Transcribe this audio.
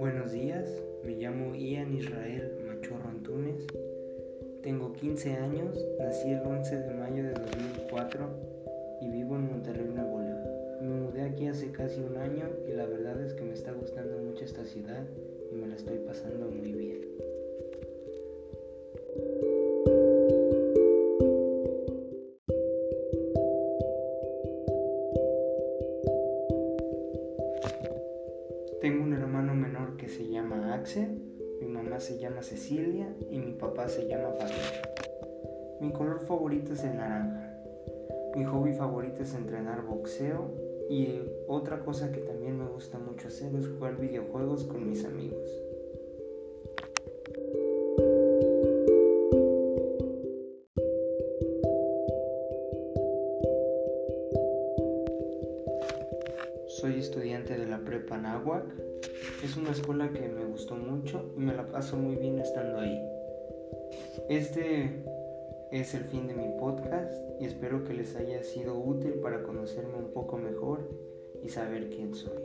Buenos días, me llamo Ian Israel Machorro Antunes, tengo 15 años, nací el 11 de mayo de 2004 y vivo en Monterrey, Nuevo León. Me mudé aquí hace casi un año y la verdad es que me está gustando mucho esta ciudad y me la estoy pasando muy bien. Tengo un hermano menor que se llama Axel, mi mamá se llama Cecilia y mi papá se llama Fabián. Mi color favorito es el naranja. Mi hobby favorito es entrenar boxeo y otra cosa que también me gusta mucho hacer es jugar videojuegos con mis amigos. Soy estudiante de la prepa Nahuac. Es una escuela que me gustó mucho y me la paso muy bien estando ahí. Este es el fin de mi podcast y espero que les haya sido útil para conocerme un poco mejor y saber quién soy.